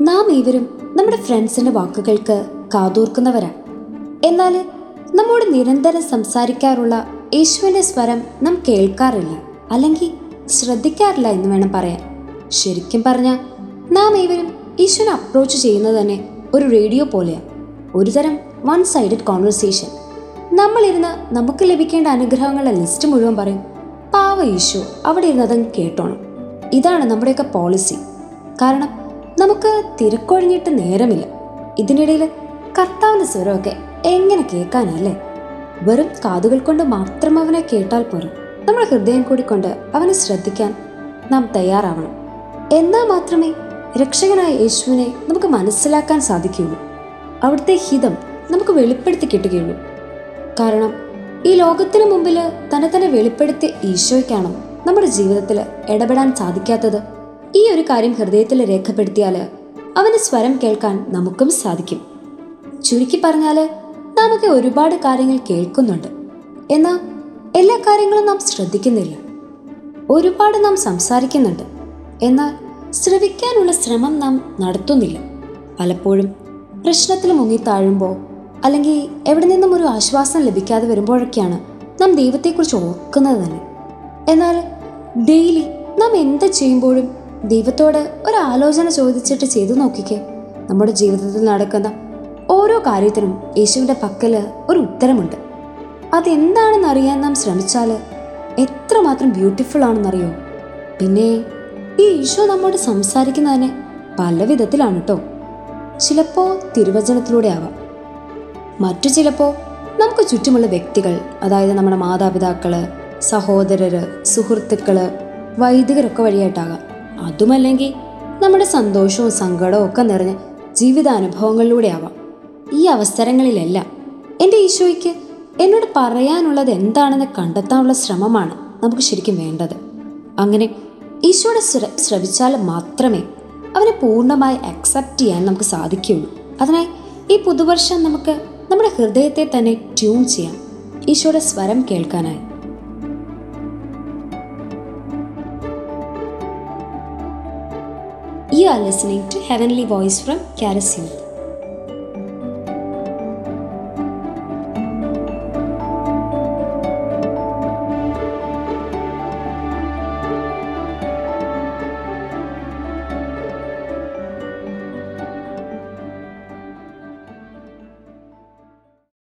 നാം ഇവരും നമ്മുടെ ഫ്രണ്ട്സിന്റെ വാക്കുകൾക്ക് കാതോർക്കുന്നവരാണ് എന്നാൽ നമ്മോട് നിരന്തരം സംസാരിക്കാറുള്ള യേശുവിന്റെ സ്വരം നാം കേൾക്കാറില്ല അല്ലെങ്കിൽ ശ്രദ്ധിക്കാറില്ല എന്ന് വേണം പറയാൻ. ശരിക്കും പറഞ്ഞാൽ നാം ഇവരും ഈശ്വരനെ അപ്രോച്ച് ചെയ്യുന്നത് തന്നെ ഒരു റേഡിയോ പോലെയാണ് ഒരുതരം വൺ സൈഡഡ് കോൺവെർസേഷൻ നമ്മളിരുന്ന് നമുക്ക് ലഭിക്കേണ്ട അനുഗ്രഹങ്ങളുടെ ലിസ്റ്റ് മുഴുവൻ പറയും പാവ ഈശോ അവിടെ ഇരുന്ന് കേട്ടോണം. ഇതാണ് നമ്മുടെയൊക്കെ പോളിസി കാരണം നമുക്ക് തിരുക്കൊഴിഞ്ഞിട്ട് നേരമില്ല. ഇതിനിടയിൽ കർത്താവിന്റെ സ്വരമൊക്കെ എങ്ങനെ കേൾക്കാനല്ലേ? വെറും കാതുകൾ കൊണ്ട് മാത്രം അവനെ കേട്ടാൽ പോരും. നമ്മുടെ ഹൃദയം കൂടി കൊണ്ട് അവനെ ശ്രദ്ധിക്കാൻ നാം തയ്യാറാവണം. എന്നാൽ മാത്രമേ രക്ഷകനായ യേശുവിനെ നമുക്ക് മനസ്സിലാക്കാൻ സാധിക്കുകയുള്ളൂ. അവിടുത്തെ ഹിതം നമുക്ക് വെളിപ്പെടുത്തി കിട്ടുകയുള്ളൂ. കാരണം ഈ ലോകത്തിന് മുമ്പിൽ തന്നെ തന്നെ വെളിപ്പെടുത്തിയ ഈശോയ്ക്കാണ് നമ്മുടെ ജീവിതത്തിൽ ഇടപെടാൻ സാധിക്കാത്തത് ഈ ഒരു കാര്യം ഹൃദയത്തിൽ രേഖപ്പെടുത്തിയാൽ അവന് സ്വരം കേൾക്കാൻ നമുക്കും സാധിക്കും. ചുരുക്കി പറഞ്ഞാൽ നമുക്ക് ഒരുപാട് കാര്യങ്ങൾ കേൾക്കുന്നുണ്ട്. എന്നാൽ എല്ലാ കാര്യങ്ങളും നാം ശ്രദ്ധിക്കുന്നില്ല. ഒരുപാട് നാം സംസാരിക്കുന്നുണ്ട്. എന്നാൽ ശ്രവിക്കാനുള്ള ശ്രമം നാം നടത്തുന്നില്ല. പലപ്പോഴും പ്രശ്നത്തിൽ മുങ്ങിത്താഴുമ്പോൾ അല്ലെങ്കിൽ എവിടെ നിന്നും ഒരു ആശ്വാസം ലഭിക്കാതെ വരുമ്പോഴൊക്കെയാണ് നാം ദൈവത്തെക്കുറിച്ച് ഓർക്കുന്നത് തന്നെ. എന്നാൽ ഡെയിലി നാം എന്ത് ചെയ്യുമ്പോഴും ദൈവത്തോട് ഒരു ആലോചന ചോദിച്ചിട്ട് ചെയ്തു നോക്കിക്കേ. നമ്മുടെ ജീവിതത്തിൽ നടക്കുന്ന ഓരോ കാര്യത്തിനും യേശുവിന്റെ പക്കൽ ഒരു ഉത്തരമുണ്ട്. അതെന്താണെന്ന് അറിയാൻ നാം ശ്രമിച്ചാൽ എത്രമാത്രം ബ്യൂട്ടിഫുൾ ആണെന്നറിയോ? പിന്നെ ഈ ഈശോ നമ്മോട് സംസാരിക്കുന്നതിന് പല വിധത്തിലാണ് കേട്ടോ ചിലപ്പോൾ തിരുവചനത്തിലൂടെ ആവാം. മറ്റു ചിലപ്പോൾ നമുക്ക് ചുറ്റുമുള്ള വ്യക്തികൾ അതായത് നമ്മുടെ മാതാപിതാക്കൾ സഹോദരർ സുഹൃത്തുക്കൾ വൈദികരൊക്കെ വഴിയായിട്ടാകാം. അതുമല്ലെങ്കിൽ നമ്മുടെ സന്തോഷവും സങ്കടവും ഒക്കെ നിറഞ്ഞ ജീവിതാനുഭവങ്ങളിലൂടെ ആവാം ഈ അവസരങ്ങളിലെല്ലാം എന്റെ ഈശോയ്ക്ക് എന്നോട് പറയാനുള്ളത് എന്താണെന്ന് കണ്ടെത്താനുള്ള ശ്രമമാണ് നമുക്ക് ശരിക്കും വേണ്ടത്. അങ്ങനെ ഈശോയുടെ ശ്ര ശ്രവിച്ചാൽ മാത്രമേ അവനെ പൂർണമായി അക്സെപ്റ്റ് ചെയ്യാൻ നമുക്ക് സാധിക്കുകയുള്ളൂ. അതിനായി ഈ പുതുവർഷം നമുക്ക് നമ്മുടെ ഹൃദയത്തെ തന്നെ ട്യൂൺ ചെയ്യാം. ഈശോയുടെ സ്വരം കേൾക്കാനായി. You are listening to Heavenly Voice from Caris Youth.